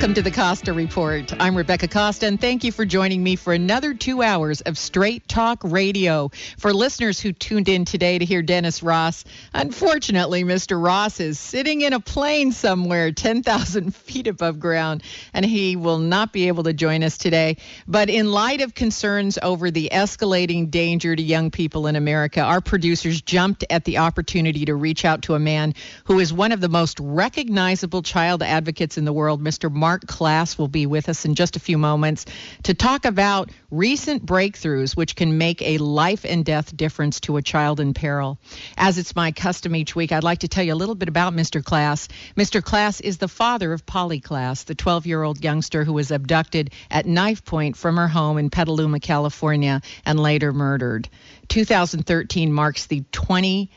Welcome to the Costa Report. I'm Rebecca Costa, and thank you for joining me for another two hours of straight talk radio. For listeners who tuned in today to hear Dennis Ross, unfortunately, Mr. Ross is sitting in a plane somewhere 10,000 feet above ground, and he will not be able to join us today. But in light of concerns over the escalating danger to young people in America, our producers jumped at the opportunity to reach out to a man who is one of the most recognizable child advocates in the world, Mr. Marc. Marc Klaas will be with us in just a few moments to talk about recent breakthroughs which can make a life and death difference to a child in peril. As it's my custom each week, I'd like to tell you a little bit about Mr. Klaas. Mr. Klaas is the father of Polly Klaas, the 12 year old youngster who was abducted at knife point from her home in Petaluma, California, and later murdered. 2013 marks the 20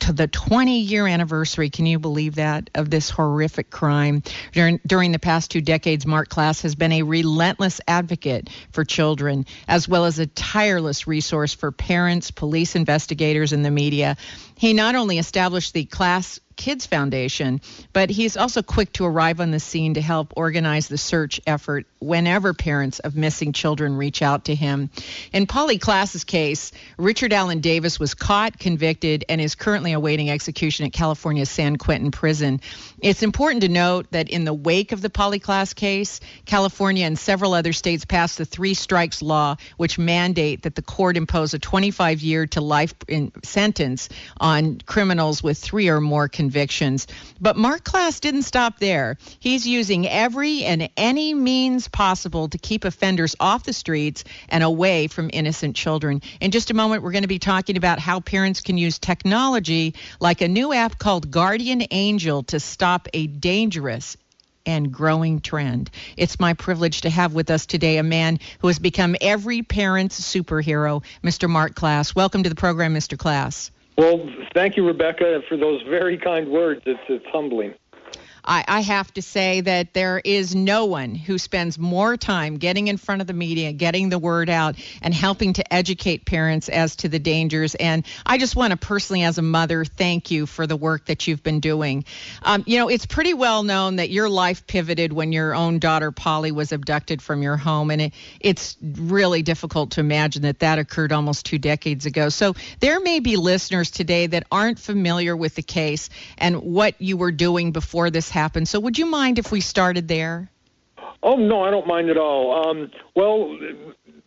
to the 20 year anniversary, can you believe that, of this horrific crime? During, during the past two decades, Marc Klaas has been a relentless advocate for children, as well as a tireless resource for parents, police investigators, and the media. He not only established the Klaas Kids Foundation, but he's also quick to arrive on the scene to help organize the search effort whenever parents of missing children reach out to him. In Polly Klaas's case, Richard Allen Davis was caught, convicted, and is currently awaiting execution at California's San Quentin prison. It's important to note that in the wake of the Polly Klaas case, California and several other states passed the three strikes law, which mandate that the court impose a 25 year to life sentence on criminals with three or more convictions. But Marc Klaas didn't stop there. He's using every and any means possible to keep offenders off the streets and away from innocent children. In just a moment, we're going to be talking about how parents can use technology like a new app called Guardian Angel to stop a dangerous and growing trend. It's my privilege to have with us today a man who has become every parent's superhero, Mr. Marc Klaas. Welcome to the program, Mr. Klaas. Well, thank you, Rebecca, for those very kind words. It's, it's humbling. I, I have to say that there is no one who spends more time getting in front of the media, getting the word out, and helping to educate parents as to the dangers. And I just want to personally, as a mother, thank you for the work that you've been doing. Um, you know, it's pretty well known that your life pivoted when your own daughter Polly was abducted from your home, and it, it's really difficult to imagine that that occurred almost two decades ago. So there may be listeners today that aren't familiar with the case and what you were doing before this happened. So, would you mind if we started there? Oh no, I don't mind at all. Um, well,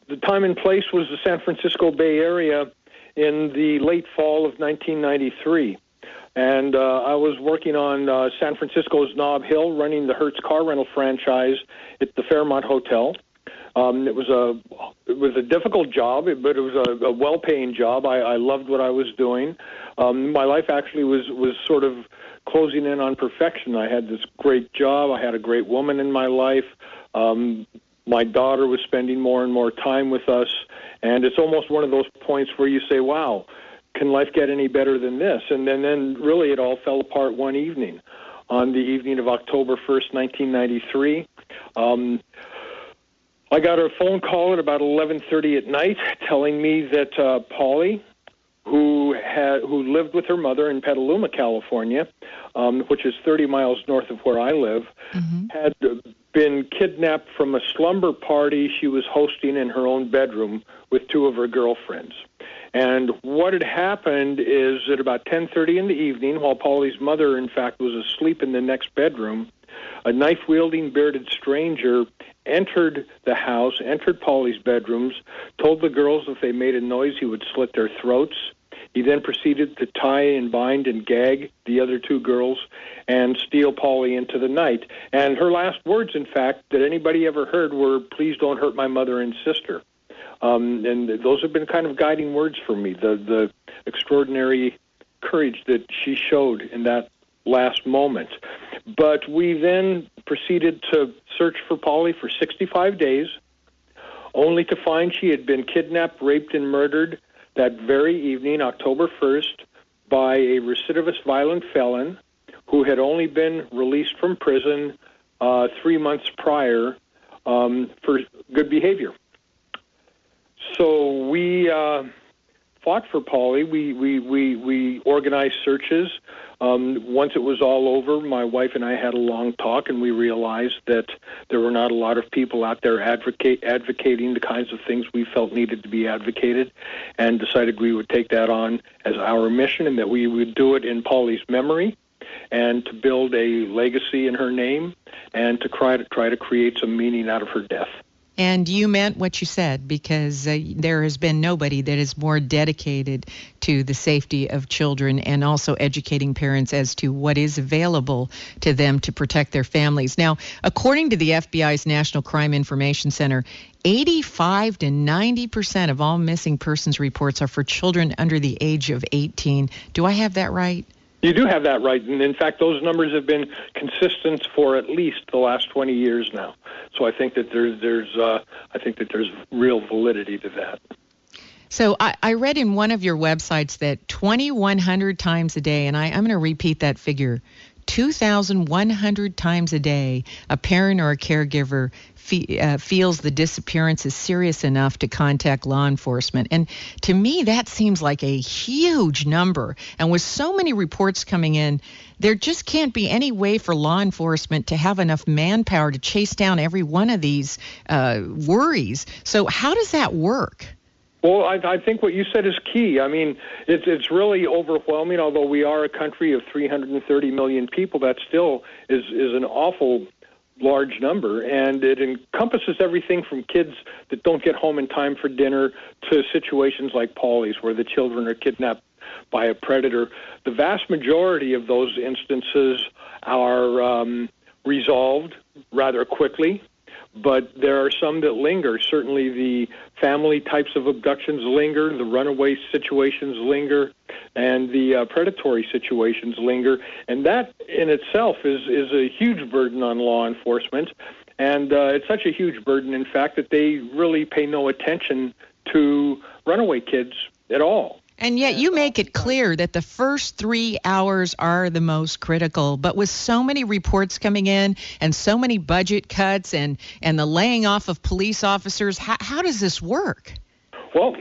the time and place was the San Francisco Bay Area in the late fall of 1993. And uh, I was working on uh, San Francisco's Nob Hill, running the Hertz car rental franchise at the Fairmont Hotel. Um, it was a it was a difficult job, but it was a, a well-paying job. I, I loved what I was doing. Um, my life actually was was sort of closing in on perfection. I had this great job. I had a great woman in my life. Um, my daughter was spending more and more time with us, and it's almost one of those points where you say, "Wow, can life get any better than this?" And then, then really, it all fell apart one evening, on the evening of October first, 1993. Um, I got a phone call at about 11:30 at night, telling me that uh, Polly, who had who lived with her mother in Petaluma, California, um, which is 30 miles north of where I live, mm-hmm. had been kidnapped from a slumber party she was hosting in her own bedroom with two of her girlfriends. And what had happened is at about 10:30 in the evening, while Polly's mother, in fact, was asleep in the next bedroom, a knife wielding bearded stranger entered the house, entered Polly's bedrooms, told the girls if they made a noise he would slit their throats. He then proceeded to tie and bind and gag the other two girls and steal Polly into the night. And her last words, in fact, that anybody ever heard were, Please don't hurt my mother and sister. Um, and those have been kind of guiding words for me the, the extraordinary courage that she showed in that last moment. But we then proceeded to search for Polly for 65 days, only to find she had been kidnapped, raped, and murdered that very evening, October 1st, by a recidivist violent felon who had only been released from prison uh, three months prior um, for good behavior. So we uh, fought for Polly. We, we, we, we organized searches. Um, once it was all over, my wife and I had a long talk, and we realized that there were not a lot of people out there advocate, advocating the kinds of things we felt needed to be advocated, and decided we would take that on as our mission, and that we would do it in Polly's memory, and to build a legacy in her name, and to try to try to create some meaning out of her death. And you meant what you said because uh, there has been nobody that is more dedicated to the safety of children and also educating parents as to what is available to them to protect their families. Now, according to the FBI's National Crime Information Center, 85 to 90 percent of all missing persons reports are for children under the age of 18. Do I have that right? You do have that right, and in fact, those numbers have been consistent for at least the last 20 years now. So I think that there's there's uh, I think that there's real validity to that. So I, I read in one of your websites that 2,100 times a day, and I, I'm going to repeat that figure. 2,100 times a day, a parent or a caregiver fe- uh, feels the disappearance is serious enough to contact law enforcement. And to me, that seems like a huge number. And with so many reports coming in, there just can't be any way for law enforcement to have enough manpower to chase down every one of these uh, worries. So, how does that work? Well, I, I think what you said is key. I mean, it's it's really overwhelming. Although we are a country of 330 million people, that still is is an awful large number, and it encompasses everything from kids that don't get home in time for dinner to situations like Polly's, where the children are kidnapped by a predator. The vast majority of those instances are um, resolved rather quickly but there are some that linger. Certainly, the family types of abductions linger, the runaway situations linger, and the uh, predatory situations linger. And that in itself is, is a huge burden on law enforcement. And uh, it's such a huge burden, in fact, that they really pay no attention to runaway kids at all. And yet you make it clear that the first three hours are the most critical. But with so many reports coming in and so many budget cuts and, and the laying off of police officers, how, how does this work? Well,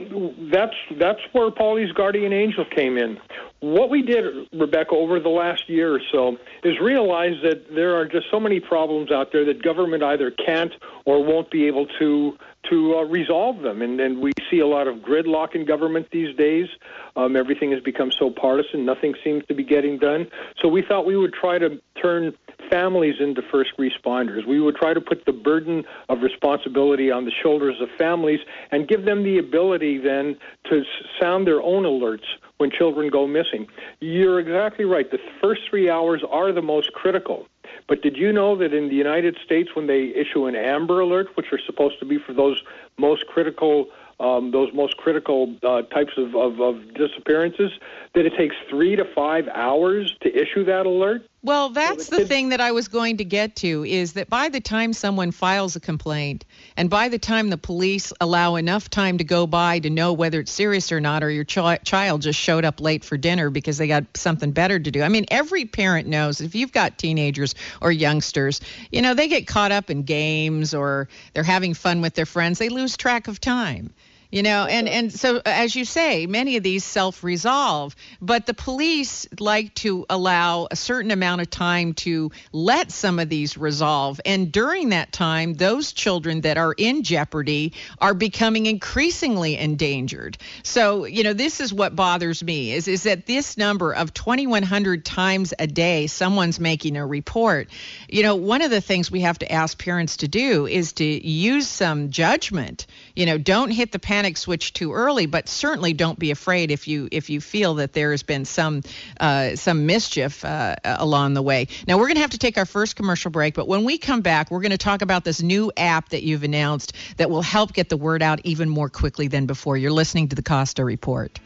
that's that's where Polly's guardian angel came in. What we did, Rebecca, over the last year or so is realize that there are just so many problems out there that government either can't or won't be able to to uh, resolve them. And, and we see a lot of gridlock in government these days. Um, everything has become so partisan, nothing seems to be getting done. So we thought we would try to turn families into first responders. We would try to put the burden of responsibility on the shoulders of families and give them the ability then to sound their own alerts when children go missing. You're exactly right. The first three hours are the most critical. But did you know that in the United States, when they issue an Amber Alert, which are supposed to be for those most critical um, those most critical uh, types of, of, of disappearances, that it takes three to five hours to issue that alert. Well, that's the thing that I was going to get to is that by the time someone files a complaint and by the time the police allow enough time to go by to know whether it's serious or not, or your ch- child just showed up late for dinner because they got something better to do. I mean, every parent knows if you've got teenagers or youngsters, you know, they get caught up in games or they're having fun with their friends, they lose track of time You know, and and so uh, as you say, many of these self-resolve, but the police like to allow a certain amount of time to let some of these resolve, and during that time, those children that are in jeopardy are becoming increasingly endangered. So, you know, this is what bothers me is is that this number of 2100 times a day someone's making a report. You know, one of the things we have to ask parents to do is to use some judgment. You know, don't hit the panic switch too early, but certainly don't be afraid if you if you feel that there has been some uh, some mischief uh, along the way. Now we're going to have to take our first commercial break, but when we come back, we're going to talk about this new app that you've announced that will help get the word out even more quickly than before. You're listening to the Costa Report.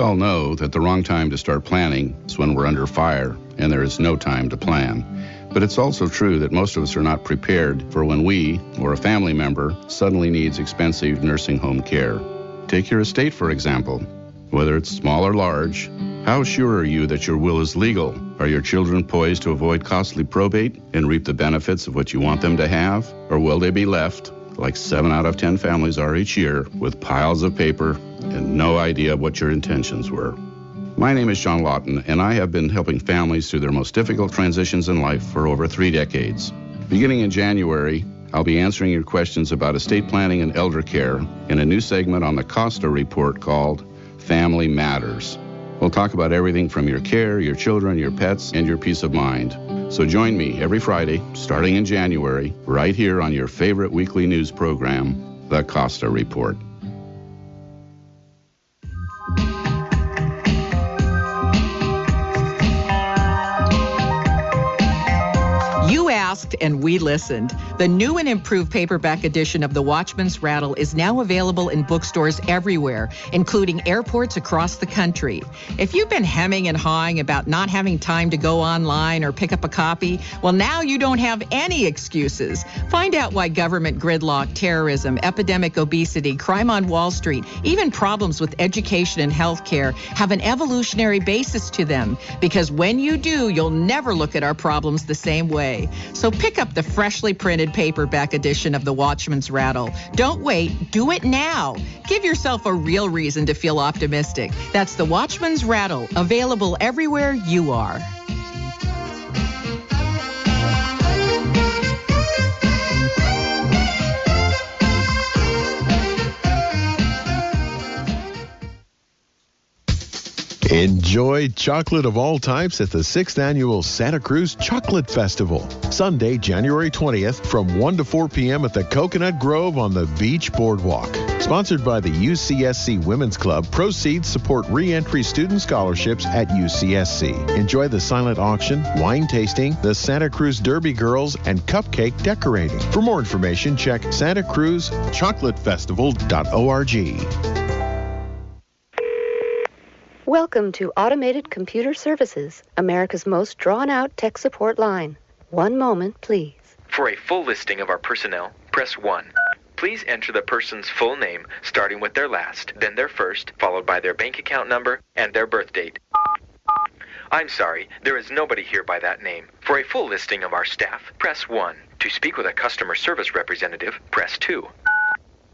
All know that the wrong time to start planning is when we're under fire and there is no time to plan. But it's also true that most of us are not prepared for when we, or a family member, suddenly needs expensive nursing home care. Take your estate, for example. Whether it's small or large, how sure are you that your will is legal? Are your children poised to avoid costly probate and reap the benefits of what you want them to have? Or will they be left, like 7 out of 10 families are each year, with piles of paper and no idea what your intentions were. My name is John Lawton, and I have been helping families through their most difficult transitions in life for over three decades. Beginning in January, I'll be answering your questions about estate planning and elder care in a new segment on the Costa Report called Family Matters. We'll talk about everything from your care, your children, your pets, and your peace of mind. So join me every Friday, starting in January, right here on your favorite weekly news program, The Costa Report. Asked and we listened. The new and improved paperback edition of The Watchman's Rattle is now available in bookstores everywhere, including airports across the country. If you've been hemming and hawing about not having time to go online or pick up a copy, well, now you don't have any excuses. Find out why government gridlock, terrorism, epidemic obesity, crime on Wall Street, even problems with education and health care have an evolutionary basis to them. Because when you do, you'll never look at our problems the same way. So pick up the freshly printed paperback edition of The Watchman's Rattle. Don't wait, do it now. Give yourself a real reason to feel optimistic. That's The Watchman's Rattle, available everywhere you are. Enjoy chocolate of all types at the 6th Annual Santa Cruz Chocolate Festival. Sunday, January 20th from 1 to 4 p.m. at the Coconut Grove on the Beach Boardwalk. Sponsored by the UCSC Women's Club, proceeds support reentry student scholarships at UCSC. Enjoy the silent auction, wine tasting, the Santa Cruz Derby Girls, and cupcake decorating. For more information, check santacruzchocolatefestival.org. Welcome to Automated Computer Services, America's most drawn out tech support line. One moment, please. For a full listing of our personnel, press 1. Please enter the person's full name, starting with their last, then their first, followed by their bank account number and their birth date. I'm sorry, there is nobody here by that name. For a full listing of our staff, press 1. To speak with a customer service representative, press 2.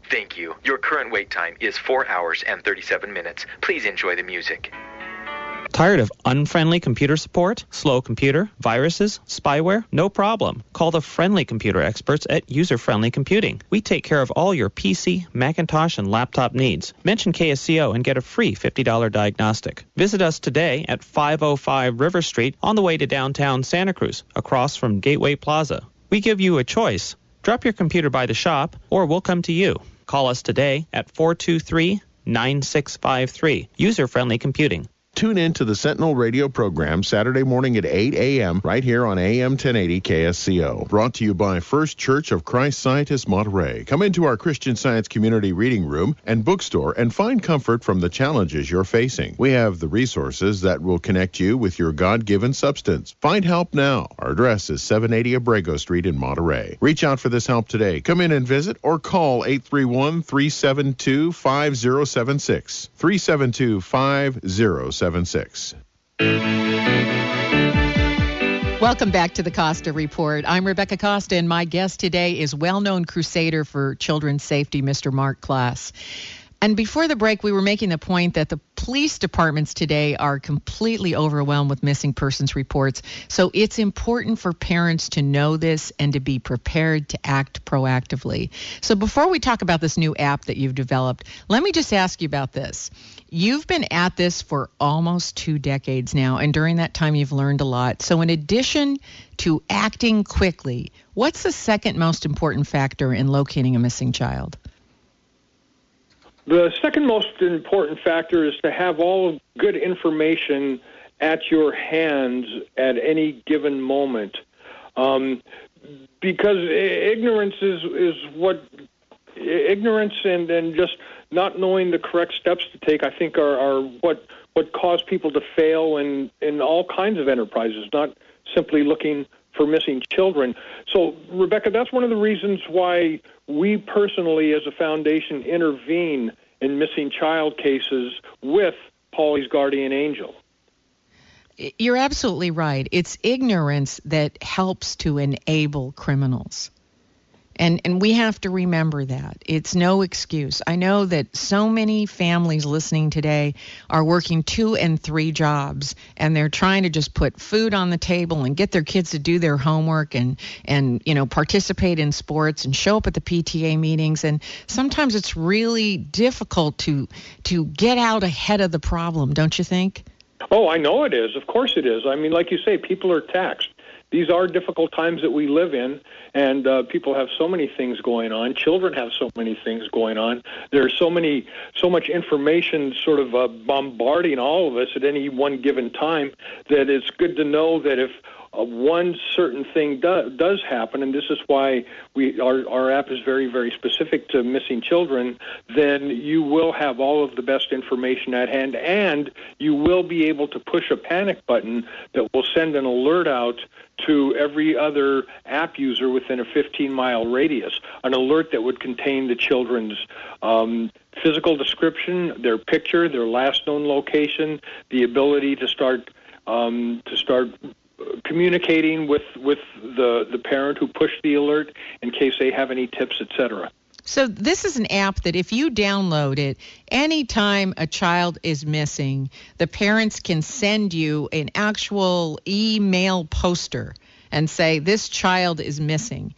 Thank you. Your current wait time is 4 hours and 37 minutes. Please enjoy the music. Tired of unfriendly computer support, slow computer, viruses, spyware? No problem. Call the friendly computer experts at User Friendly Computing. We take care of all your PC, Macintosh, and laptop needs. Mention KSCO and get a free $50 diagnostic. Visit us today at 505 River Street on the way to downtown Santa Cruz, across from Gateway Plaza. We give you a choice. Drop your computer by the shop, or we'll come to you. Call us today at 423 9653. User friendly computing. Tune in to the Sentinel radio program Saturday morning at 8 a.m. right here on AM 1080 KSCO. Brought to you by First Church of Christ Scientist Monterey. Come into our Christian Science community reading room and bookstore and find comfort from the challenges you're facing. We have the resources that will connect you with your God given substance. Find help now. Our address is 780 Abrego Street in Monterey. Reach out for this help today. Come in and visit or call 831 372 5076. 372 5076. Welcome back to the Costa Report. I'm Rebecca Costa, and my guest today is well known crusader for children's safety, Mr. Marc Klaas. And before the break, we were making the point that the police departments today are completely overwhelmed with missing persons reports. So it's important for parents to know this and to be prepared to act proactively. So before we talk about this new app that you've developed, let me just ask you about this. You've been at this for almost two decades now, and during that time, you've learned a lot. So, in addition to acting quickly, what's the second most important factor in locating a missing child? The second most important factor is to have all good information at your hands at any given moment. Um, because ignorance is, is what ignorance and, and just not knowing the correct steps to take, I think, are, are what what cause people to fail in in all kinds of enterprises, not simply looking for missing children. So, Rebecca, that's one of the reasons why we personally, as a foundation, intervene in missing child cases with Polly's guardian angel. You're absolutely right. It's ignorance that helps to enable criminals. And and we have to remember that. It's no excuse. I know that so many families listening today are working two and three jobs and they're trying to just put food on the table and get their kids to do their homework and and you know participate in sports and show up at the PTA meetings and sometimes it's really difficult to to get out ahead of the problem, don't you think? Oh, I know it is. Of course it is. I mean, like you say, people are taxed these are difficult times that we live in, and uh, people have so many things going on. Children have so many things going on. There's so many, so much information sort of uh, bombarding all of us at any one given time that it's good to know that if uh, one certain thing do, does happen, and this is why we our, our app is very very specific to missing children, then you will have all of the best information at hand, and you will be able to push a panic button that will send an alert out to every other app user within a 15 mile radius, an alert that would contain the children's um, physical description, their picture, their last known location, the ability to start um, to start communicating with with the the parent who pushed the alert in case they have any tips, etc. So this is an app that if you download it, anytime a child is missing, the parents can send you an actual email poster and say this child is missing.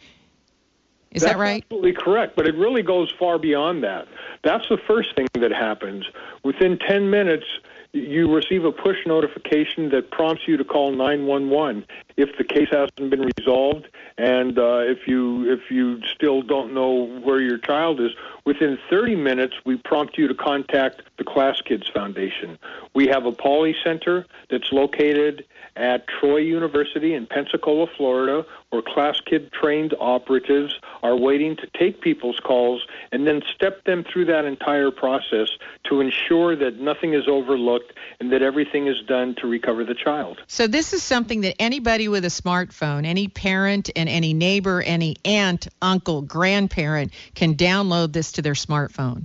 Is That's that right? Absolutely correct, but it really goes far beyond that. That's the first thing that happens. Within 10 minutes, you receive a push notification that prompts you to call 911 if the case hasn't been resolved and uh, if you if you still don't know where your child is within 30 minutes we prompt you to contact the Klaas Kids Foundation. We have a Polly Center that's located at Troy University in Pensacola, Florida, where Klaas Kid trained operatives are waiting to take people's calls and then step them through that entire process to ensure that nothing is overlooked and that everything is done to recover the child. So, this is something that anybody with a smartphone, any parent and any neighbor, any aunt, uncle, grandparent can download this to their smartphone.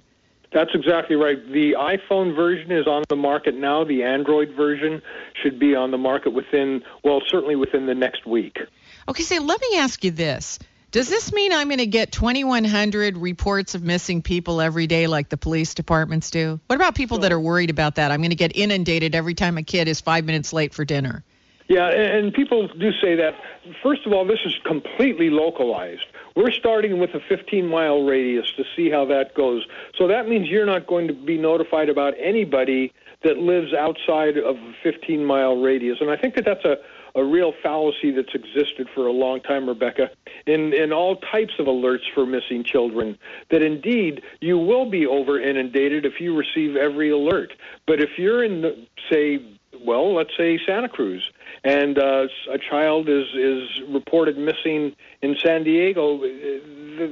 That's exactly right. The iPhone version is on the market now. The Android version should be on the market within, well, certainly within the next week. Okay, so let me ask you this. Does this mean I'm going to get 2,100 reports of missing people every day like the police departments do? What about people that are worried about that? I'm going to get inundated every time a kid is five minutes late for dinner. Yeah, and people do say that. First of all, this is completely localized. We're starting with a 15 mile radius to see how that goes. So that means you're not going to be notified about anybody that lives outside of a 15 mile radius. And I think that that's a, a real fallacy that's existed for a long time, Rebecca, in, in all types of alerts for missing children, that indeed you will be over inundated if you receive every alert. But if you're in, say, well, let's say Santa Cruz, and uh, a child is is reported missing in San Diego,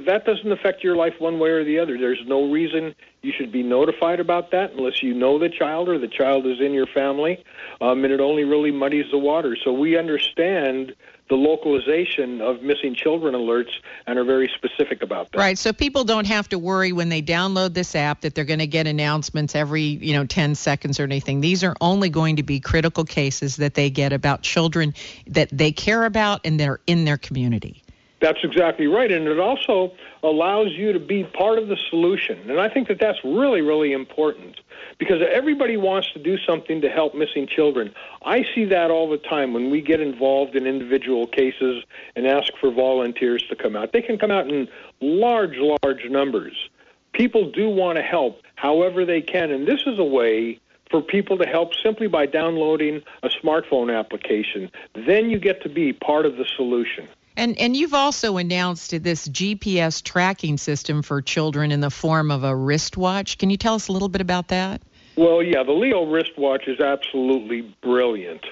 that doesn't affect your life one way or the other. There's no reason you should be notified about that unless you know the child or the child is in your family, um, and it only really muddies the water. So we understand the localization of missing children alerts and are very specific about that. Right. So people don't have to worry when they download this app that they're going to get announcements every, you know, 10 seconds or anything. These are only going to be critical cases that they get about children that they care about and that are in their community. That's exactly right. And it also allows you to be part of the solution. And I think that that's really, really important because everybody wants to do something to help missing children. I see that all the time when we get involved in individual cases and ask for volunteers to come out. They can come out in large, large numbers. People do want to help however they can. And this is a way for people to help simply by downloading a smartphone application. Then you get to be part of the solution. And and you've also announced this GPS tracking system for children in the form of a wristwatch. Can you tell us a little bit about that? Well, yeah, the Leo wristwatch is absolutely brilliant.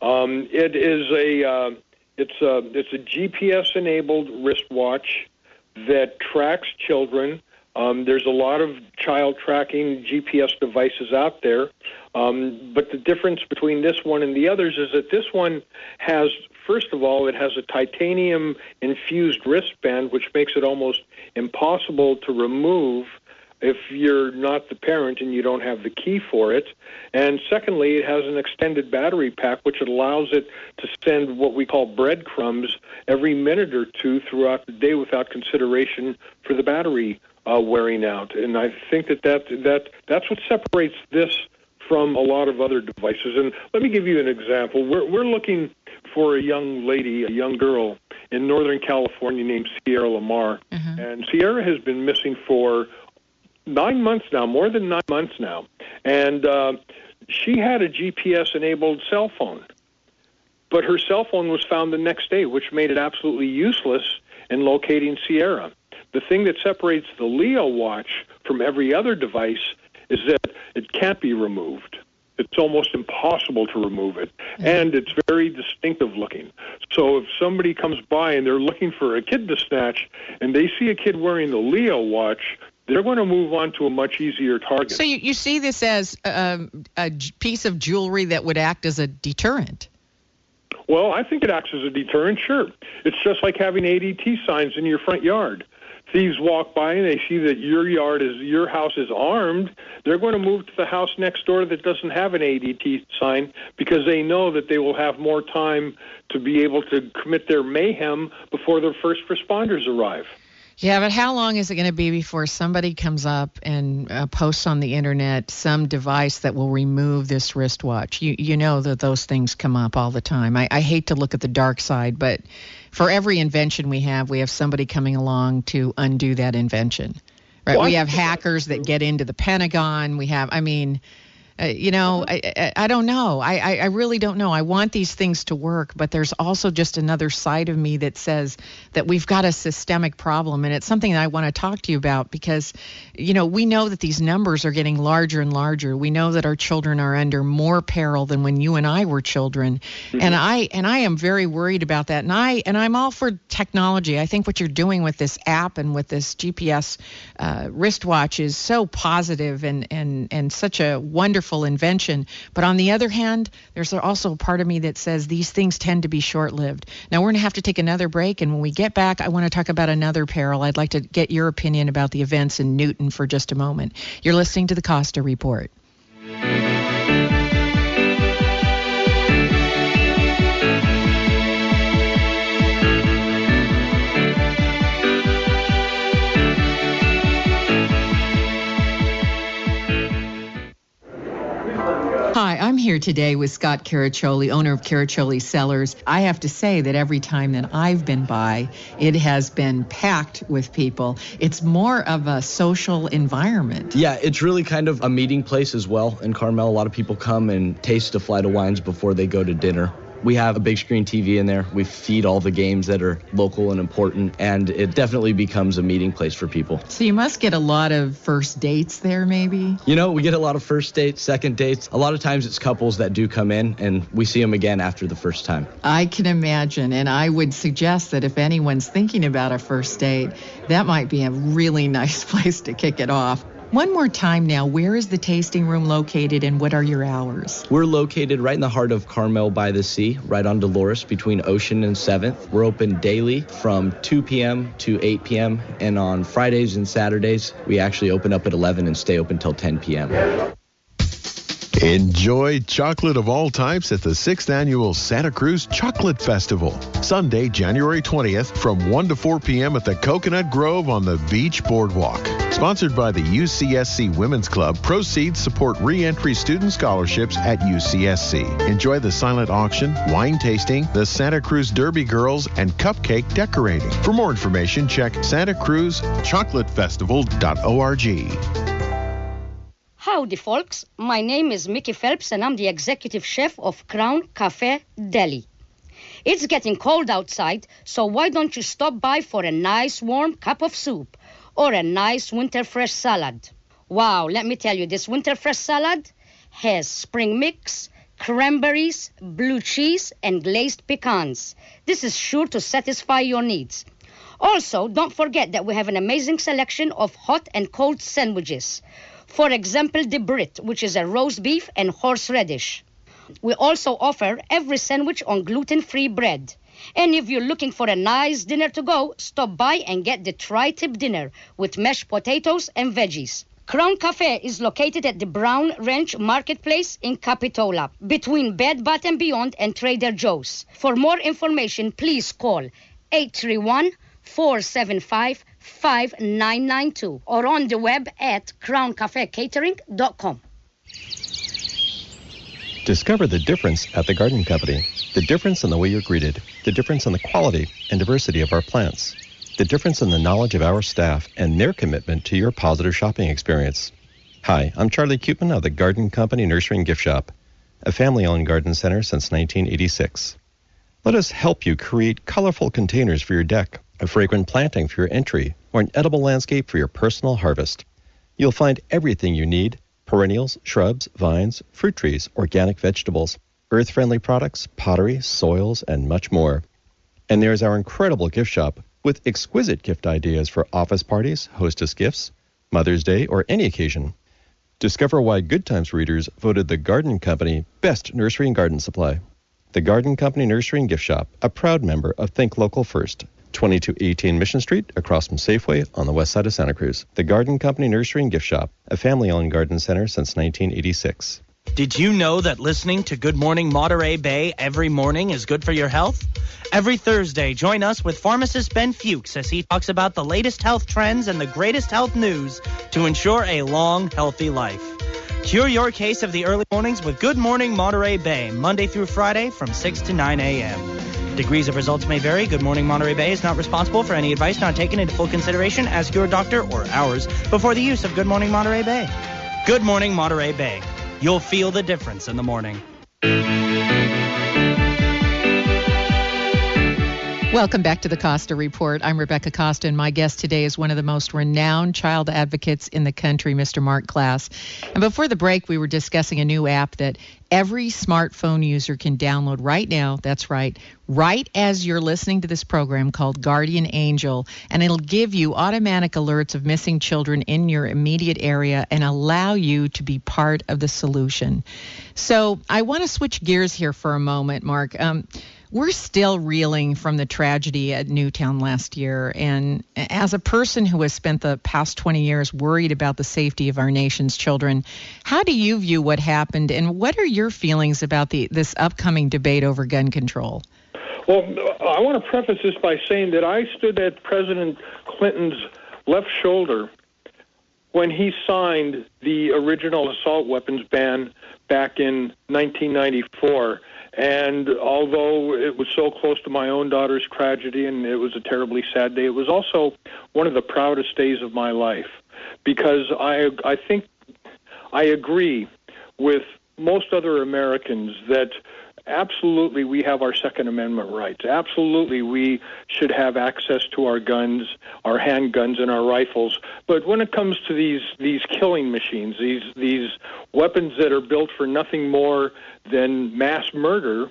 Um, it is a uh, it's a it's a GPS enabled wristwatch that tracks children. Um, there's a lot of child tracking GPS devices out there, um, but the difference between this one and the others is that this one has First of all, it has a titanium infused wristband, which makes it almost impossible to remove if you're not the parent and you don't have the key for it. And secondly, it has an extended battery pack, which allows it to send what we call breadcrumbs every minute or two throughout the day without consideration for the battery uh, wearing out. And I think that, that that that's what separates this from a lot of other devices. And let me give you an example. We're, we're looking for a young lady, a young girl in Northern California named Sierra Lamar. Mm-hmm. And Sierra has been missing for nine months now, more than nine months now. And uh, she had a GPS enabled cell phone. But her cell phone was found the next day, which made it absolutely useless in locating Sierra. The thing that separates the Leo watch from every other device is that it can't be removed. It's almost impossible to remove it, and it's very distinctive looking. So if somebody comes by and they're looking for a kid to snatch, and they see a kid wearing the Leo watch, they're going to move on to a much easier target. So you, you see this as um, a piece of jewelry that would act as a deterrent. Well, I think it acts as a deterrent, sure. It's just like having ADT signs in your front yard thieves walk by and they see that your yard is your house is armed, they're going to move to the house next door that doesn't have an ADT sign because they know that they will have more time to be able to commit their mayhem before the first responders arrive. Yeah, but how long is it going to be before somebody comes up and uh, posts on the internet some device that will remove this wristwatch? You you know that those things come up all the time. I, I hate to look at the dark side, but for every invention we have, we have somebody coming along to undo that invention. Right? We have hackers that get into the Pentagon. We have, I mean, uh, you know, I, I, I don't know. I, I really don't know. I want these things to work, but there's also just another side of me that says that we've got a systemic problem, and it's something that I want to talk to you about because, you know, we know that these numbers are getting larger and larger. We know that our children are under more peril than when you and I were children, mm-hmm. and I and I am very worried about that. And I and I'm all for technology. I think what you're doing with this app and with this GPS uh, wristwatch is so positive and and and such a wonderful wonderful invention. But on the other hand, there's also a part of me that says these things tend to be short lived. Now, we're going to have to take another break. And when we get back, I want to talk about another peril. I'd like to get your opinion about the events in Newtown for just a moment. You're listening to the Costa Report. Here today with Scott Caraccioli, owner of Caraccioli Cellars. I have to say that every time that I've been by, it has been packed with people. It's more of a social environment. Yeah, it's really kind of a meeting place as well. In Carmel, a lot of people come and taste a flight of wines before they go to dinner. We have a big screen TV in there. We feed all the games that are local and important, and it definitely becomes a meeting place for people. So you must get a lot of first dates there, maybe? You know, we get a lot of first dates, second dates. A lot of times it's couples that do come in, and we see them again after the first time. I can imagine, and I would suggest that if anyone's thinking about a first date, that might be a really nice place to kick it off. One more time now, where is the tasting room located and what are your hours? We're located right in the heart of Carmel by the Sea, right on Dolores between Ocean and 7th. We're open daily from 2 p.m. to 8 p.m. And on Fridays and Saturdays, we actually open up at 11 and stay open till 10 p.m. Enjoy chocolate of all types at the 6th Annual Santa Cruz Chocolate Festival. Sunday, January 20th from 1 to 4 p.m. at the Coconut Grove on the Beach Boardwalk. Sponsored by the UCSC Women's Club, proceeds support reentry student scholarships at UCSC. Enjoy the silent auction, wine tasting, the Santa Cruz Derby Girls, and cupcake decorating. For more information, check santacruzchocolatefestival.org. Howdy, folks. My name is Mickey Phelps, and I'm the executive chef of Crown Cafe Deli. It's getting cold outside, so why don't you stop by for a nice warm cup of soup or a nice winter fresh salad? Wow, let me tell you, this winter fresh salad has spring mix, cranberries, blue cheese, and glazed pecans. This is sure to satisfy your needs. Also, don't forget that we have an amazing selection of hot and cold sandwiches. For example, the Brit, which is a roast beef and horseradish. We also offer every sandwich on gluten-free bread. And if you're looking for a nice dinner to go, stop by and get the tri-tip dinner with mashed potatoes and veggies. Crown Cafe is located at the Brown Ranch Marketplace in Capitola, between Bed Bath & Beyond and Trader Joe's. For more information, please call 831 475 5992 or on the web at crowncafecatering.com. Discover the difference at the Garden Company. The difference in the way you're greeted, the difference in the quality and diversity of our plants, the difference in the knowledge of our staff and their commitment to your positive shopping experience. Hi, I'm Charlie Cutman of the Garden Company Nursery and Gift Shop, a family owned garden center since 1986. Let us help you create colorful containers for your deck, a fragrant planting for your entry, or an edible landscape for your personal harvest. You'll find everything you need perennials, shrubs, vines, fruit trees, organic vegetables, earth friendly products, pottery, soils, and much more. And there's our incredible gift shop with exquisite gift ideas for office parties, hostess gifts, Mother's Day, or any occasion. Discover why Good Times readers voted the Garden Company best nursery and garden supply. The Garden Company Nursery and Gift Shop, a proud member of Think Local First. 2218 Mission Street, across from Safeway on the west side of Santa Cruz. The Garden Company Nursery and Gift Shop, a family owned garden center since 1986. Did you know that listening to Good Morning Monterey Bay every morning is good for your health? Every Thursday, join us with pharmacist Ben Fuchs as he talks about the latest health trends and the greatest health news to ensure a long, healthy life. Cure your case of the early mornings with Good Morning Monterey Bay, Monday through Friday from 6 to 9 a.m. Degrees of results may vary. Good Morning Monterey Bay is not responsible for any advice not taken into full consideration. Ask your doctor or ours before the use of Good Morning Monterey Bay. Good Morning Monterey Bay. You'll feel the difference in the morning. Welcome back to the Costa Report. I'm Rebecca Costa, and my guest today is one of the most renowned child advocates in the country, Mr. Marc Klaas. And before the break, we were discussing a new app that every smartphone user can download right now. That's right, right as you're listening to this program called Guardian Angel. And it'll give you automatic alerts of missing children in your immediate area and allow you to be part of the solution. So I want to switch gears here for a moment, Marc. Um, we're still reeling from the tragedy at Newtown last year. And as a person who has spent the past 20 years worried about the safety of our nation's children, how do you view what happened and what are your feelings about the, this upcoming debate over gun control? Well, I want to preface this by saying that I stood at President Clinton's left shoulder when he signed the original assault weapons ban back in 1994. And although it was so close to my own daughter's tragedy and it was a terribly sad day, it was also one of the proudest days of my life. Because I I think I agree with most other Americans that absolutely we have our Second Amendment rights. Absolutely we should have access to our guns, our handguns, and our rifles. But when it comes to these these killing machines, these these weapons that are built for nothing more than mass murder,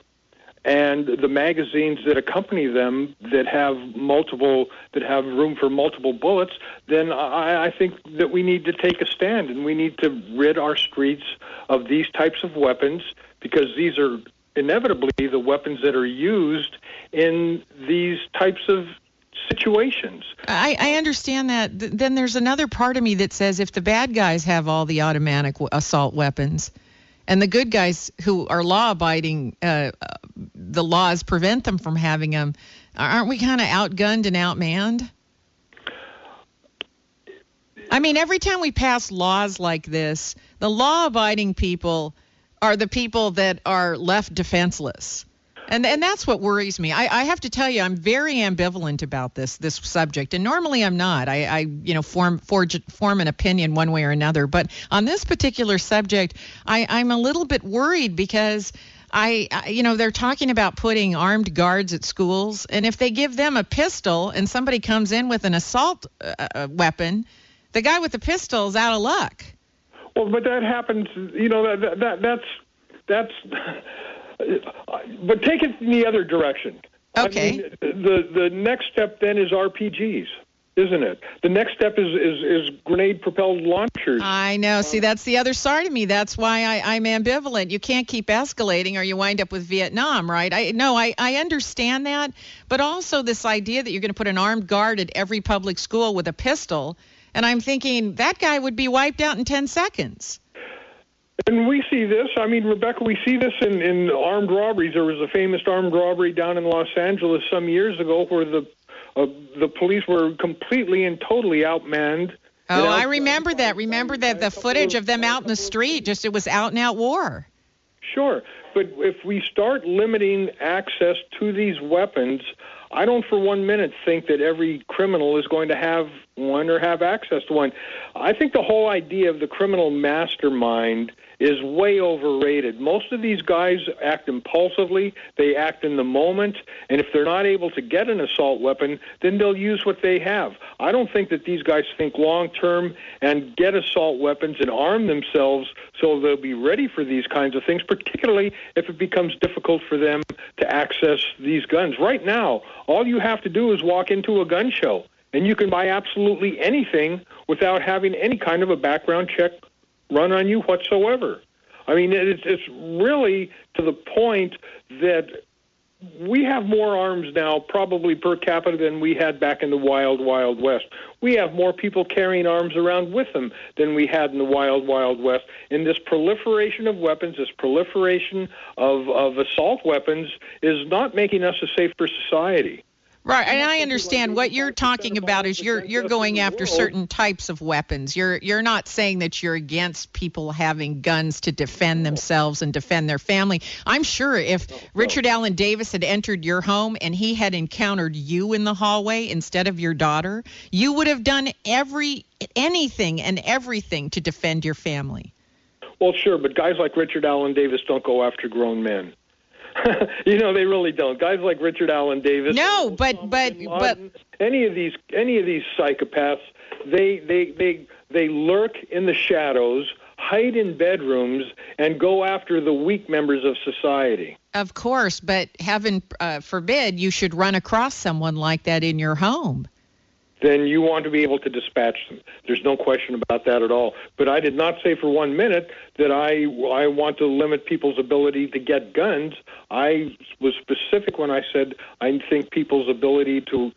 and the magazines that accompany them that have multiple that have room for multiple bullets, then I, I think that we need to take a stand and we need to rid our streets of these types of weapons because these are inevitably the weapons that are used in these types of situations. I, I understand that. Then there's another part of me that says if the bad guys have all the automatic assault weapons, and the good guys who are law abiding, uh, the laws prevent them from having them. Aren't we kind of outgunned and outmanned? I mean, every time we pass laws like this, the law abiding people are the people that are left defenseless. And and that's what worries me. I, I have to tell you, I'm very ambivalent about this this subject. And normally I'm not. I, I you know form forge, form an opinion one way or another. But on this particular subject, I, I'm a little bit worried because I, you know, they're talking about putting armed guards at schools, and if they give them a pistol and somebody comes in with an assault uh, uh weapon, the guy with the pistol is out of luck. Well, but that happens. You know, that, that that's that's. but take it in the other direction. Okay. I mean, the the next step then is RPGs isn't it? The next step is is, is grenade propelled launchers. I know. See, that's the other side of me. That's why I, I'm ambivalent. You can't keep escalating, or you wind up with Vietnam, right? I no, I I understand that, but also this idea that you're going to put an armed guard at every public school with a pistol, and I'm thinking that guy would be wiped out in 10 seconds. And we see this. I mean, Rebecca, we see this in, in armed robberies. There was a famous armed robbery down in Los Angeles some years ago where the uh, the police were completely and totally outmanned. Oh, I remember that. Remember that the footage of them out in the street, just it was out and out war. Sure, but if we start limiting access to these weapons, I don't for one minute think that every criminal is going to have one or have access to one. I think the whole idea of the criminal mastermind is way overrated. Most of these guys act impulsively, they act in the moment, and if they're not able to get an assault weapon, then they'll use what they have. I don't think that these guys think long term and get assault weapons and arm themselves so they'll be ready for these kinds of things, particularly if it becomes difficult for them to access these guns. Right now, all you have to do is walk into a gun show and you can buy absolutely anything without having any kind of a background check run on you whatsoever. I mean, it's, it's really to the point that we have more arms now, probably per capita, than we had back in the wild, wild west. We have more people carrying arms around with them than we had in the wild, wild west. And this proliferation of weapons, this proliferation of, of assault weapons, is not making us a safer society. Right, and I understand what you're talking about is you're you're going after certain types of weapons. You're you're not saying that you're against people having guns to defend themselves and defend their family. I'm sure if Richard Allen Davis had entered your home and he had encountered you in the hallway instead of your daughter, you would have done every anything and everything to defend your family. Well, sure, but guys like Richard Allen Davis don't go after grown men. you know they really don't. Guys like Richard Allen Davis. No, but but but any of these any of these psychopaths, they they they they lurk in the shadows, hide in bedrooms, and go after the weak members of society. Of course, but heaven uh, forbid you should run across someone like that in your home then you want to be able to dispatch them. There's no question about that at all. But I did not say for one minute that I I want to limit people's ability to get guns. I was specific when I said I think people's ability to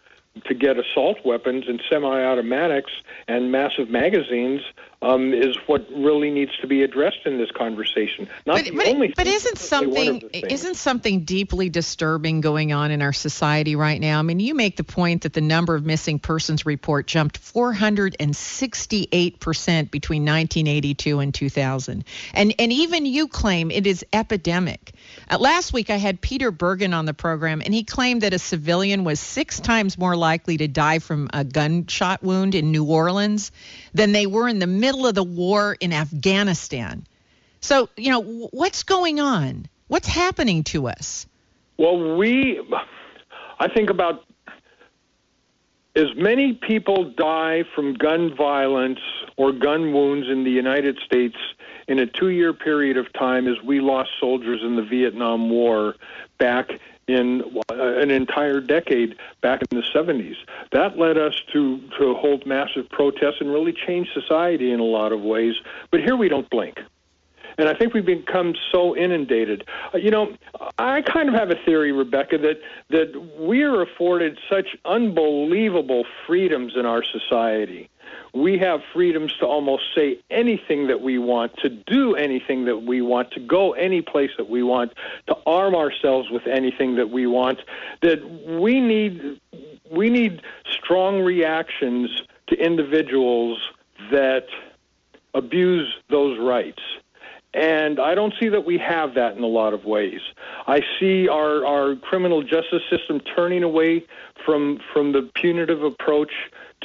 to get assault weapons and semi-automatics and massive magazines um, is what really needs to be addressed in this conversation. Not but, the but, only but isn't something isn't something deeply disturbing going on in our society right now? I mean, you make the point that the number of missing persons report jumped 468 percent between 1982 and 2000, and and even you claim it is epidemic. Uh, last week, I had Peter Bergen on the program, and he claimed that a civilian was six times more likely to die from a gunshot wound in New Orleans than they were in the middle of the war in Afghanistan. So, you know, what's going on? What's happening to us? Well, we, I think about as many people die from gun violence or gun wounds in the United States in a two year period of time as we lost soldiers in the Vietnam War back in uh, an entire decade back in the 70s. That led us to, to hold massive protests and really change society in a lot of ways. But here we don't blink. And I think we've become so inundated. Uh, you know, I kind of have a theory, Rebecca, that that we are afforded such unbelievable freedoms in our society. We have freedoms to almost say anything that we want, to do anything that we want, to go any place that we want, to arm ourselves with anything that we want. That we need we need strong reactions to individuals that abuse those rights. And I don't see that we have that in a lot of ways. I see our, our criminal justice system turning away from from the punitive approach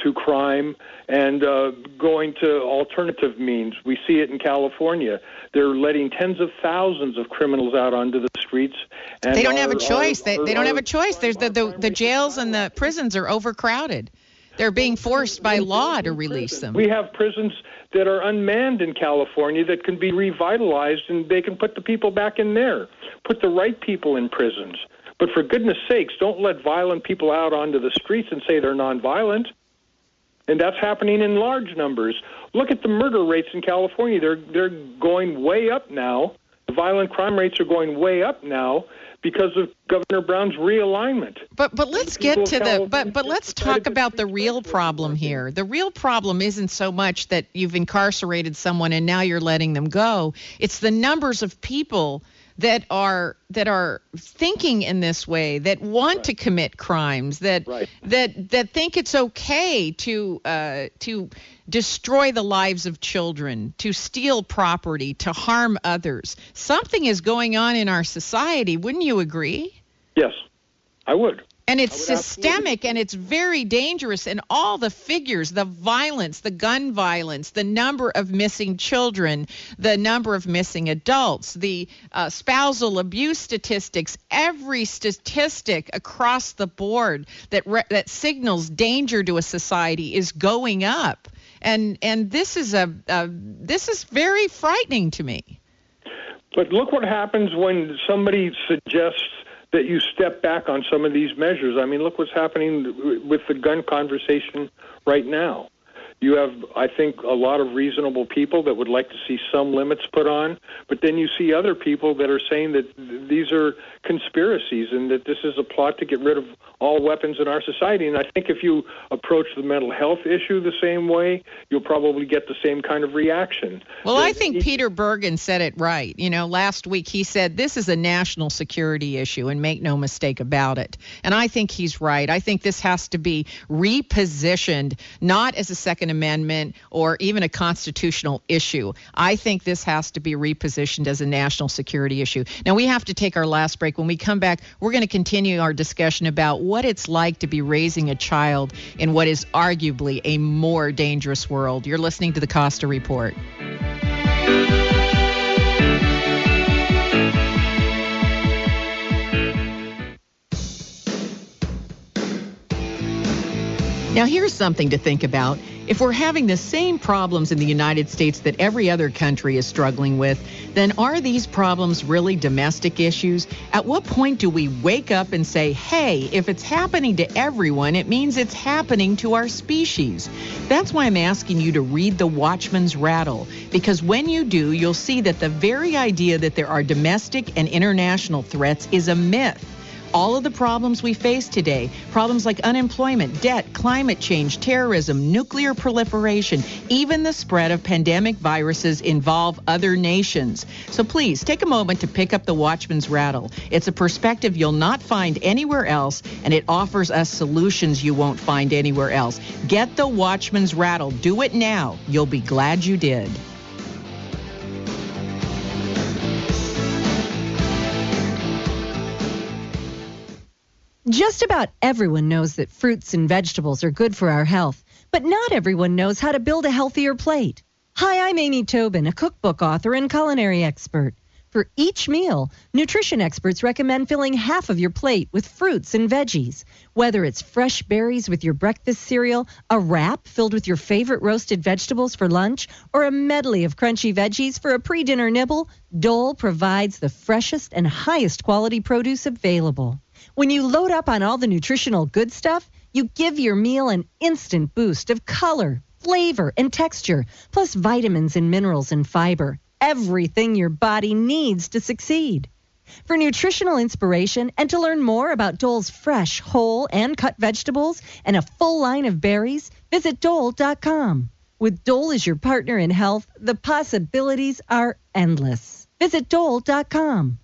to crime and uh, going to alternative means. We see it in California. They're letting tens of thousands of criminals out onto the streets. And they don't our, have a choice. Our, they, our, they don't have a choice. There's the, the, the jails and the prisons are overcrowded. They're being forced by law to release them. We have prisons that are unmanned in California that can be revitalized and they can put the people back in there. Put the right people in prisons. But for goodness sakes, don't let violent people out onto the streets and say they're nonviolent. And that's happening in large numbers. Look at the murder rates in California. They're they're going way up now. The violent crime rates are going way up now because of Governor Brown's realignment. But but let's get to the but but let's talk about the real problem here. The real problem isn't so much that you've incarcerated someone and now you're letting them go. It's the numbers of people that are that are thinking in this way, that want right. to commit crimes, that right. that that think it's okay to uh, to destroy the lives of children, to steal property, to harm others. Something is going on in our society. Wouldn't you agree? Yes, I would. And it's systemic and it's very dangerous. And all the figures, the violence, the gun violence, the number of missing children, the number of missing adults, the uh, spousal abuse statistics, every statistic across the board that re- that signals danger to a society is going up. And and this is a, a this is very frightening to me. But look what happens when somebody suggests that you step back on some of these measures. I mean, look what's happening with the gun conversation right now. You have, I think, a lot of reasonable people that would like to see some limits put on, but then you see other people that are saying that these are conspiracies and that this is a plot to get rid of all weapons in our society. And I think if you approach the mental health issue the same way, you'll probably get the same kind of reaction. Well, I think he, Peter Bergen said it right. You know, last week he said this is a national security issue, and make no mistake about it. And I think he's right. I think this has to be repositioned, not as a Second Amendment or even a constitutional issue. I think this has to be repositioned as a national security issue. Now, we have to take our last break. When we come back, we're going to continue our discussion about what it's like to be raising a child in what is arguably a more dangerous world. You're listening to the Costa Report. Now, here's something to think about. If we're having the same problems in the United States that every other country is struggling with, then are these problems really domestic issues? At what point do we wake up and say, hey, if it's happening to everyone, it means it's happening to our species? That's why I'm asking you to read The Watchman's Rattle, because when you do, you'll see that the very idea that there are domestic and international threats is a myth all of the problems we face today problems like unemployment, debt, climate change, terrorism, nuclear proliferation, even the spread of pandemic viruses involve other nations. So please take a moment to pick up the Watchman's Rattle. It's a perspective you'll not find anywhere else, and it offers us solutions you won't find anywhere else. Get the Watchman's Rattle. Do it now. You'll be glad you did. Just about everyone knows that fruits and vegetables are good for our health, but not everyone knows how to build a healthier plate. Hi, I'm Amy Tobin, a cookbook author and culinary expert. For each meal, nutrition experts recommend filling half of your plate with fruits and veggies. Whether it's fresh berries with your breakfast cereal, a wrap filled with your favorite roasted vegetables for lunch, or a medley of crunchy veggies for a pre dinner nibble, Dole provides the freshest and highest quality produce available. When you load up on all the nutritional good stuff, you give your meal an instant boost of color, flavor, and texture, plus vitamins and minerals and fiber everything your body needs to succeed. For nutritional inspiration and to learn more about Dole's fresh, whole, and cut vegetables and a full line of berries, visit Dole.com. With Dole as your partner in health, the possibilities are endless. Visit Dole.com.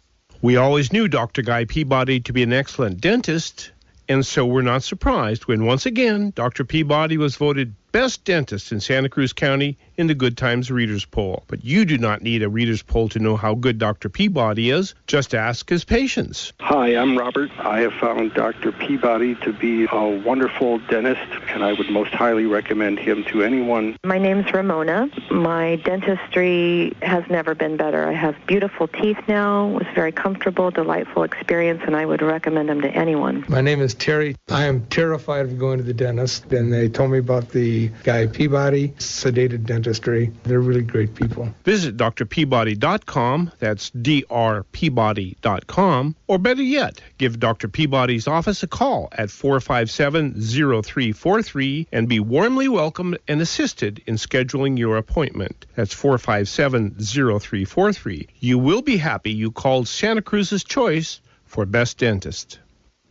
We always knew Dr. Guy Peabody to be an excellent dentist, and so we're not surprised when once again Dr. Peabody was voted best dentist in Santa Cruz County in the Good Times Readers Poll. But you do not need a Readers Poll to know how good Dr. Peabody is. Just ask his patients. Hi, I'm Robert. I have found Dr. Peabody to be a wonderful dentist, and I would most highly recommend him to anyone. My name's Ramona. My dentistry has never been better. I have beautiful teeth now. It was very comfortable, delightful experience, and I would recommend them to anyone. My name is Terry. I am terrified of going to the dentist, and they told me about the Guy Peabody Sedated Dentistry. They're really great people. Visit drpeabody.com, that's drpeabody.com, or better yet, give Dr. Peabody's office a call at 457-0343 and be warmly welcomed and assisted in scheduling your appointment. That's 457-0343. You will be happy you called Santa Cruz's choice for best dentist.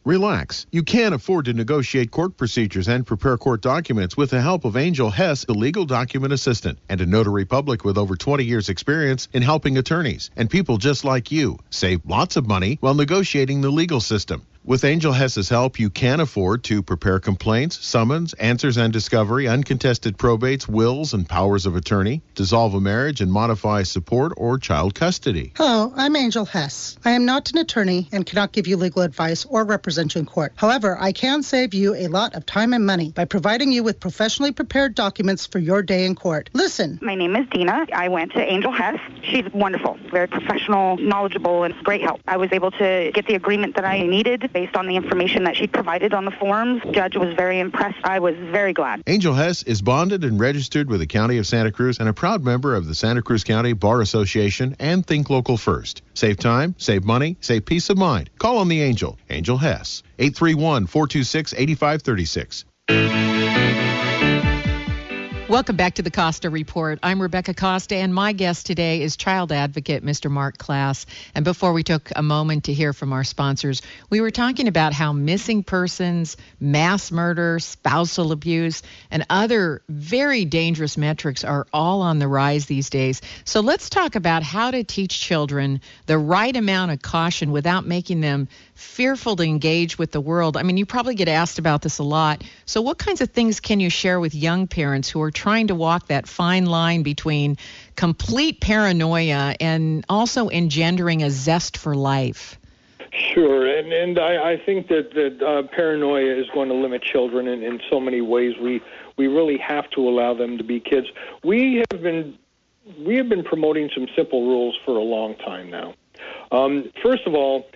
Relax. You can afford to negotiate court procedures and prepare court documents with the help of Angel Hess, the legal document assistant, and a notary public with over 20 years' experience in helping attorneys and people just like you save lots of money while negotiating the legal system. With Angel Hess's help, you can afford to prepare complaints, summons, answers and discovery, uncontested probates, wills, and powers of attorney, dissolve a marriage and modify support or child custody. Hello, I'm Angel Hess. I am not an attorney and cannot give you legal advice or represent you in court. However, I can save you a lot of time and money by providing you with professionally prepared documents for your day in court. Listen. My name is Dina. I went to Angel Hess. She's wonderful, very professional, knowledgeable, and great help. I was able to get the agreement that I needed based on the information that she provided on the forms. Judge was very impressed. I was very glad. Angel Hess is bonded and registered with the County of Santa Cruz and a proud member of the Santa Cruz County Bar Association and Think Local First. Save time, save money, save peace of mind. Call on the Angel, Angel Hess, 831 426 8536. Welcome back to the Costa Report. I'm Rebecca Costa, and my guest today is child advocate Mr. Marc Klaas. And before we took a moment to hear from our sponsors, we were talking about how missing persons, mass murder, spousal abuse, and other very dangerous metrics are all on the rise these days. So let's talk about how to teach children the right amount of caution without making them fearful to engage with the world. I mean, you probably get asked about this a lot. So, what kinds of things can you share with young parents who are trying to walk that fine line between complete paranoia and also engendering a zest for life? Sure, and and I, I think that that uh, paranoia is going to limit children in, in so many ways. We we really have to allow them to be kids. We have been we have been promoting some simple rules for a long time now. Um, first of all,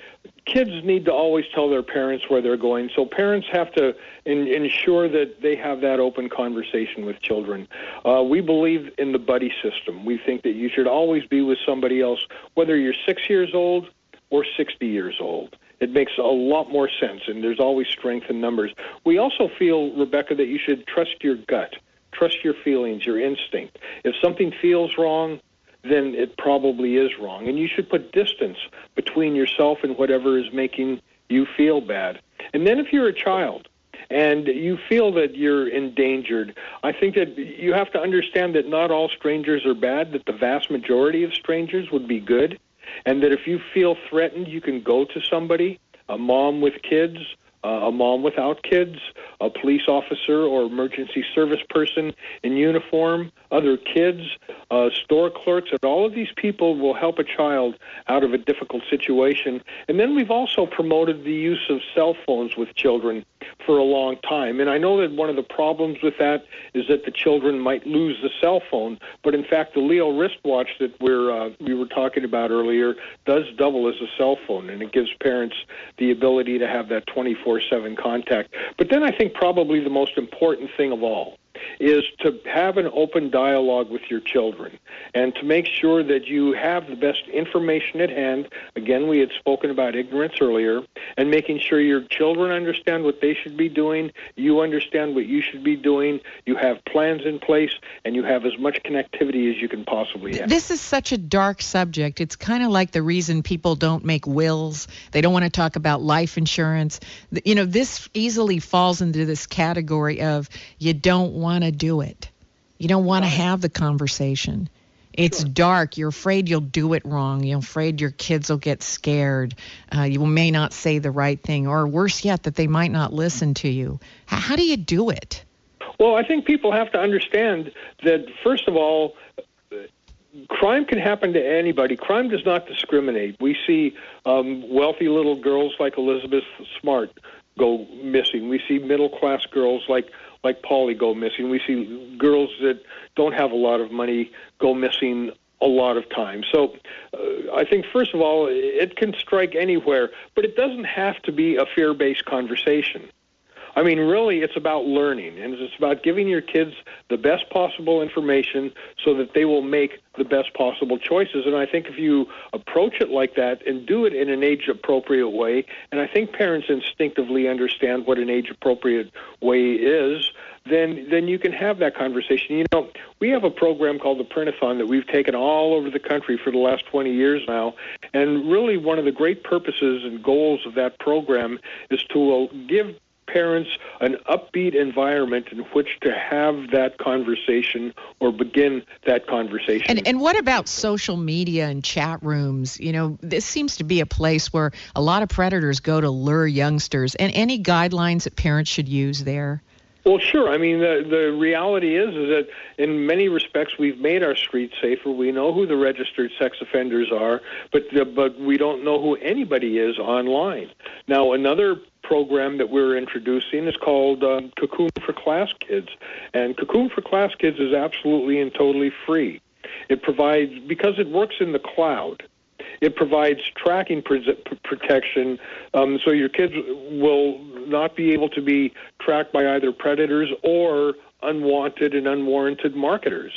kids need to always tell their parents where they're going. So parents have to in, ensure that they have that open conversation with children. Uh, we believe in the buddy system. We think that you should always be with somebody else, whether you're six years old or 60 years old. It makes a lot more sense, and there's always strength in numbers. We also feel, Rebecca, that you should trust your gut, trust your feelings, your instinct. If something feels wrong, then it probably is wrong. And you should put distance between yourself and whatever is making you feel bad. And then if you're a child and you feel that you're endangered, I think that you have to understand that not all strangers are bad, that the vast majority of strangers would be good, and that if you feel threatened, you can go to somebody, a mom with kids, uh, a mom without kids, a police officer or emergency service person in uniform, other kids, uh, store clerks, and all of these people will help a child out of a difficult situation. And then we've also promoted the use of cell phones with children for a long time. And I know that one of the problems with that is that the children might lose the cell phone, but in fact, the Leo wristwatch that we're uh, we were talking about earlier does double as a cell phone, and it gives parents the ability to have that 24/7 contact. But then I think probably the most important thing of all is to have an open dialogue with your children and to make sure that you have the best information at hand. Again, we had spoken about ignorance earlier, and making sure your children understand what they should be doing, you understand what you should be doing, you have plans in place, and you have as much connectivity as you can possibly have. This is such a dark subject. It's kind of like the reason people don't make wills. They don't want to talk about life insurance. You know, this easily falls into this category of you don't want to do it. You don't want to have the conversation. It's sure. dark. You're afraid you'll do it wrong. You're afraid your kids will get scared. Uh, you may not say the right thing, or worse yet, that they might not listen to you. H- how do you do it? Well, I think people have to understand that, first of all, crime can happen to anybody. Crime does not discriminate. We see um, wealthy little girls like Elizabeth Smart go missing. We see middle class girls like like Polly go missing. We see girls that don't have a lot of money go missing a lot of times. So uh, I think, first of all, it can strike anywhere, but it doesn't have to be a fear based conversation. I mean, really, it's about learning, and it's about giving your kids the best possible information so that they will make the best possible choices. And I think if you approach it like that and do it in an age appropriate way, and I think parents instinctively understand what an age appropriate way is, then then you can have that conversation. You know, we have a program called the Printathon that we've taken all over the country for the last 20 years now, and really one of the great purposes and goals of that program is to uh, give parents an upbeat environment in which to have that conversation or begin that conversation. And, and what about social media and chat rooms? You know, this seems to be a place where a lot of predators go to lure youngsters. And any guidelines that parents should use there? Well, sure. I mean, the the reality is is that in many respects we've made our streets safer. We know who the registered sex offenders are, but the, but we don't know who anybody is online. Now, another program that we're introducing is called um, Cocoon for Klaas Kids, and Cocoon for Klaas Kids is absolutely and totally free. It provides because it works in the cloud. It provides tracking protection, um, so your kids will not be able to be tracked by either predators or unwanted and unwarranted marketers.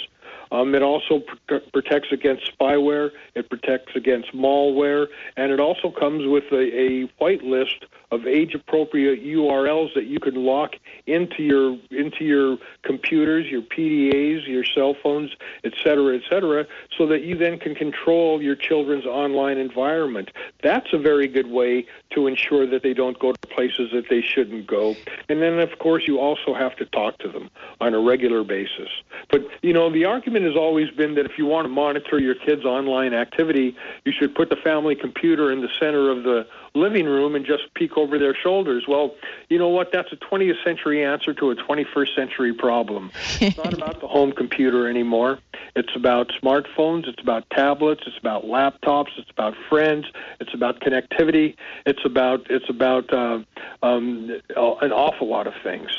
Um, it also pr- protects against spyware. It protects against malware, and it also comes with a, a white list of age-appropriate URLs that you can lock into your into your computers, your PDAs, your cell phones, et cetera, et cetera, so that you then can control your children's online environment. That's a very good way to ensure that they don't go to places that they shouldn't go. And then, of course, you also have to talk to them on a regular basis. But you know, the argument has always been that if you want to monitor your kids' online activity, you should put the family computer in the center of the living room and just peek over their shoulders. Well, you know what? That's a 20th century answer to a 21st century problem. It's not about the home computer anymore. It's about smartphones, it's about tablets, it's about laptops, it's about friends, it's about connectivity, it's about it's about uh, um, an awful lot of things.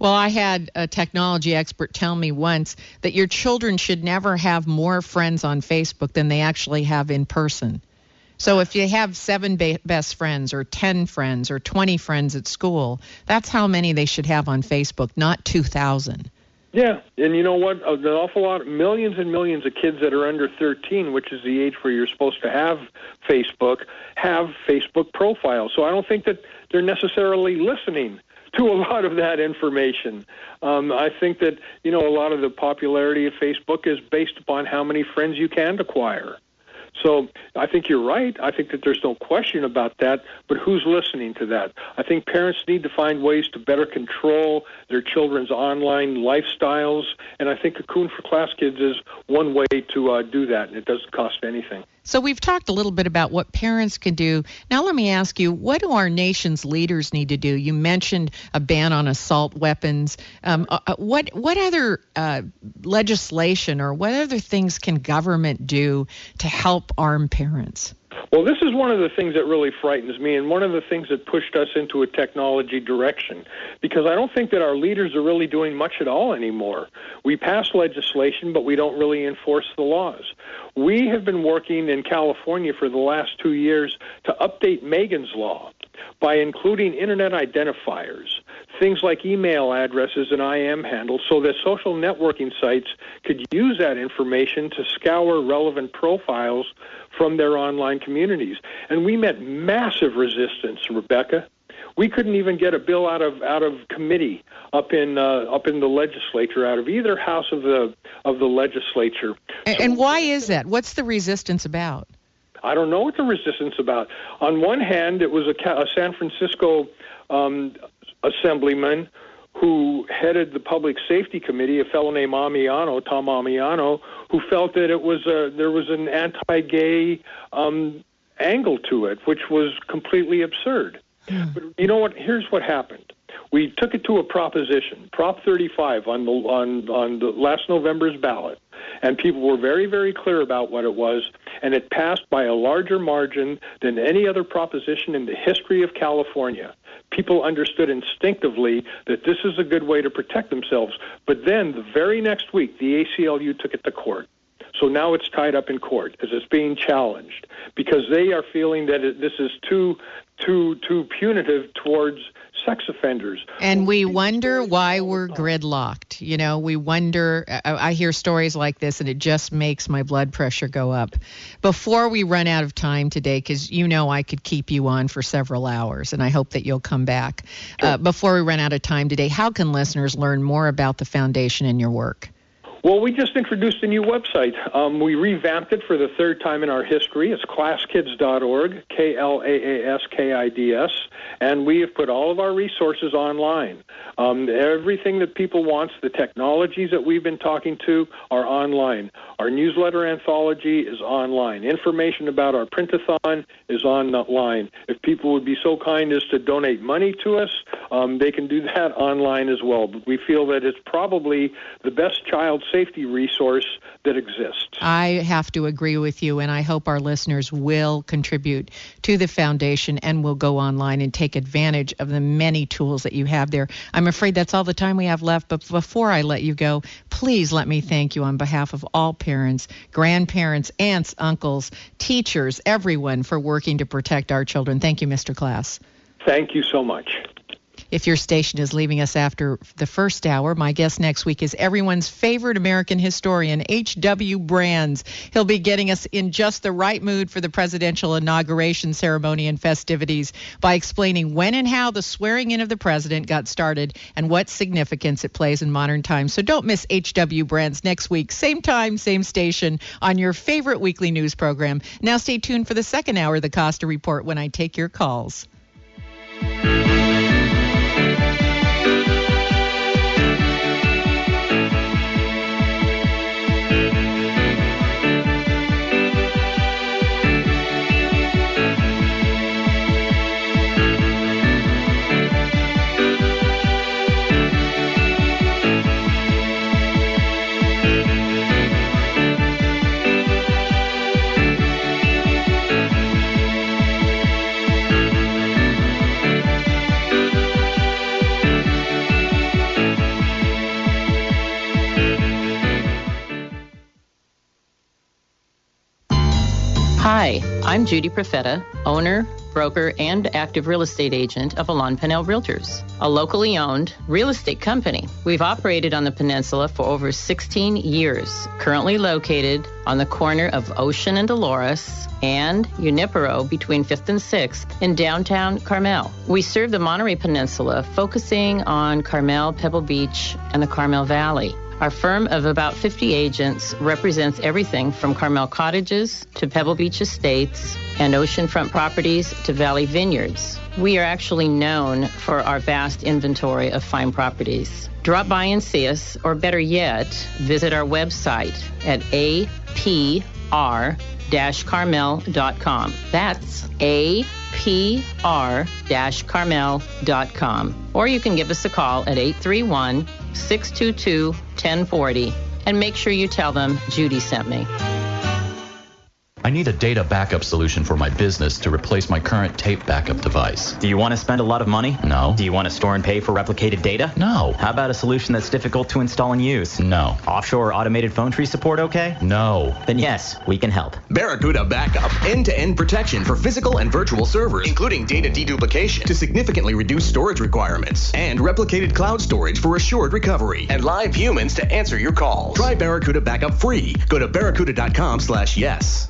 Well, I had a technology expert tell me once that your children should never have more friends on Facebook than they actually have in person. So if you have seven ba- best friends or 10 friends or 20 friends at school, that's how many they should have on Facebook, not 2,000. Yeah, and you know what? Uh, An awful lot, millions and millions of kids that are under 13, which is the age where you're supposed to have Facebook, have Facebook profiles. So I don't think that they're necessarily listening to a lot of that information. Um, I think that you know a lot of the popularity of Facebook is based upon how many friends you can acquire. So I think you're right. I think that there's no question about that. But who's listening to that? I think parents need to find ways to better control their children's online lifestyles, and I think Cocoon for Klaas Kids is one way to uh, do that, and it doesn't cost anything. So we've talked a little bit about what parents can do. Now let me ask you, what do our nation's leaders need to do? You mentioned a ban on assault weapons. Um, uh, uh what what other uh, legislation or what other things can government do to help arm parents? Well, this is one of the things that really frightens me, and one of the things that pushed us into a technology direction, because I don't think that our leaders are really doing much at all anymore. We pass legislation, but we don't really enforce the laws. We have been working in California for the last two years to update Megan's Law by including internet identifiers, things like email addresses and IM handles, so that social networking sites could use that information to scour relevant profiles from their online communities. And we met massive resistance, Rebecca. We couldn't even get a bill out of out of committee up in uh, up in the legislature, out of either house of the of the legislature. And, and why is that? What's the resistance about? I don't know what the resistance about. On one hand, it was a, a San Francisco um, assemblyman who headed the Public Safety Committee, a fellow named Ammiano, Tom Ammiano, who felt that it was a, there was an anti-gay um, angle to it, which was completely absurd. But you know what? Here's what happened. We took it to a proposition, Prop 35, on the on on the last November's ballot, and people were very very clear about what it was, and it passed by a larger margin than any other proposition in the history of California. People understood instinctively that this is a good way to protect themselves. But then the very next week, the ACLU took it to court. So now it's tied up in court as it's being challenged because they are feeling that it, this is too too too punitive towards sex offenders. And we wonder why we're gridlocked. You know, we wonder. I, I hear stories like this, and it just makes my blood pressure go up. Before we run out of time today, because you know I could keep you on for several hours, and I hope that you'll come back. Uh, before we run out of time today, how can listeners learn more about the foundation and your work? Well, we just introduced a new website. Um, we revamped it for the third time in our history. It's klaaskids.org, K L A A S K I D S, and we have put all of our resources online. Um, everything that people want, the technologies that we've been talking to, are online. Our newsletter anthology is online. Information about our printathon is online. If people would be so kind as to donate money to us, um, they can do that online as well. But we feel that it's probably the best child safety resource that exists. I have to agree with you, and I hope our listeners will contribute to the foundation and will go online and take advantage of the many tools that you have there. I'm afraid that's all the time we have left, but before I let you go, please let me thank you on behalf of all parents, grandparents, aunts, uncles, teachers, everyone for working to protect our children. Thank you, Mr. Klaas. Thank you so much. If your station is leaving us after the first hour, my guest next week is everyone's favorite American historian, H.W. Brands. He'll be getting us in just the right mood for the presidential inauguration ceremony and festivities by explaining when and how the swearing in of the president got started and what significance it plays in modern times. So don't miss H.W. Brands next week, same time, same station, on your favorite weekly news program. Now stay tuned for the second hour of the Costa Report when I take your calls. Hi, I'm Judy Profeta, owner, broker, and active real estate agent of Alain Pinel Realtors, a locally owned real estate company. We've operated on the peninsula for over 16 years, currently located on the corner of Ocean and Dolores and Junipero between 5th and 6th in downtown Carmel. We serve the Monterey Peninsula, focusing on Carmel, Pebble Beach, and the Carmel Valley. Our firm of about 50 agents represents everything from Carmel Cottages to Pebble Beach Estates and oceanfront properties to Valley Vineyards. We are actually known for our vast inventory of fine properties. Drop by and see us, or better yet, visit our website at apr carmel.com. That's apr-carmel.com. Or you can give us a call at 831 622 1040 and make sure you tell them Judy sent me. I need a data backup solution for my business to replace my current tape backup device. Do you want to spend a lot of money? No. Do you want to store and pay for replicated data? No. How about a solution that's difficult to install and use? No. Offshore automated phone tree support okay? No. Then yes, we can help. Barracuda Backup. End-to-end protection for physical and virtual servers, including data deduplication to significantly reduce storage requirements, and replicated cloud storage for assured recovery, and live humans to answer your calls. Try Barracuda Backup free. Go to barracuda.com slash yes.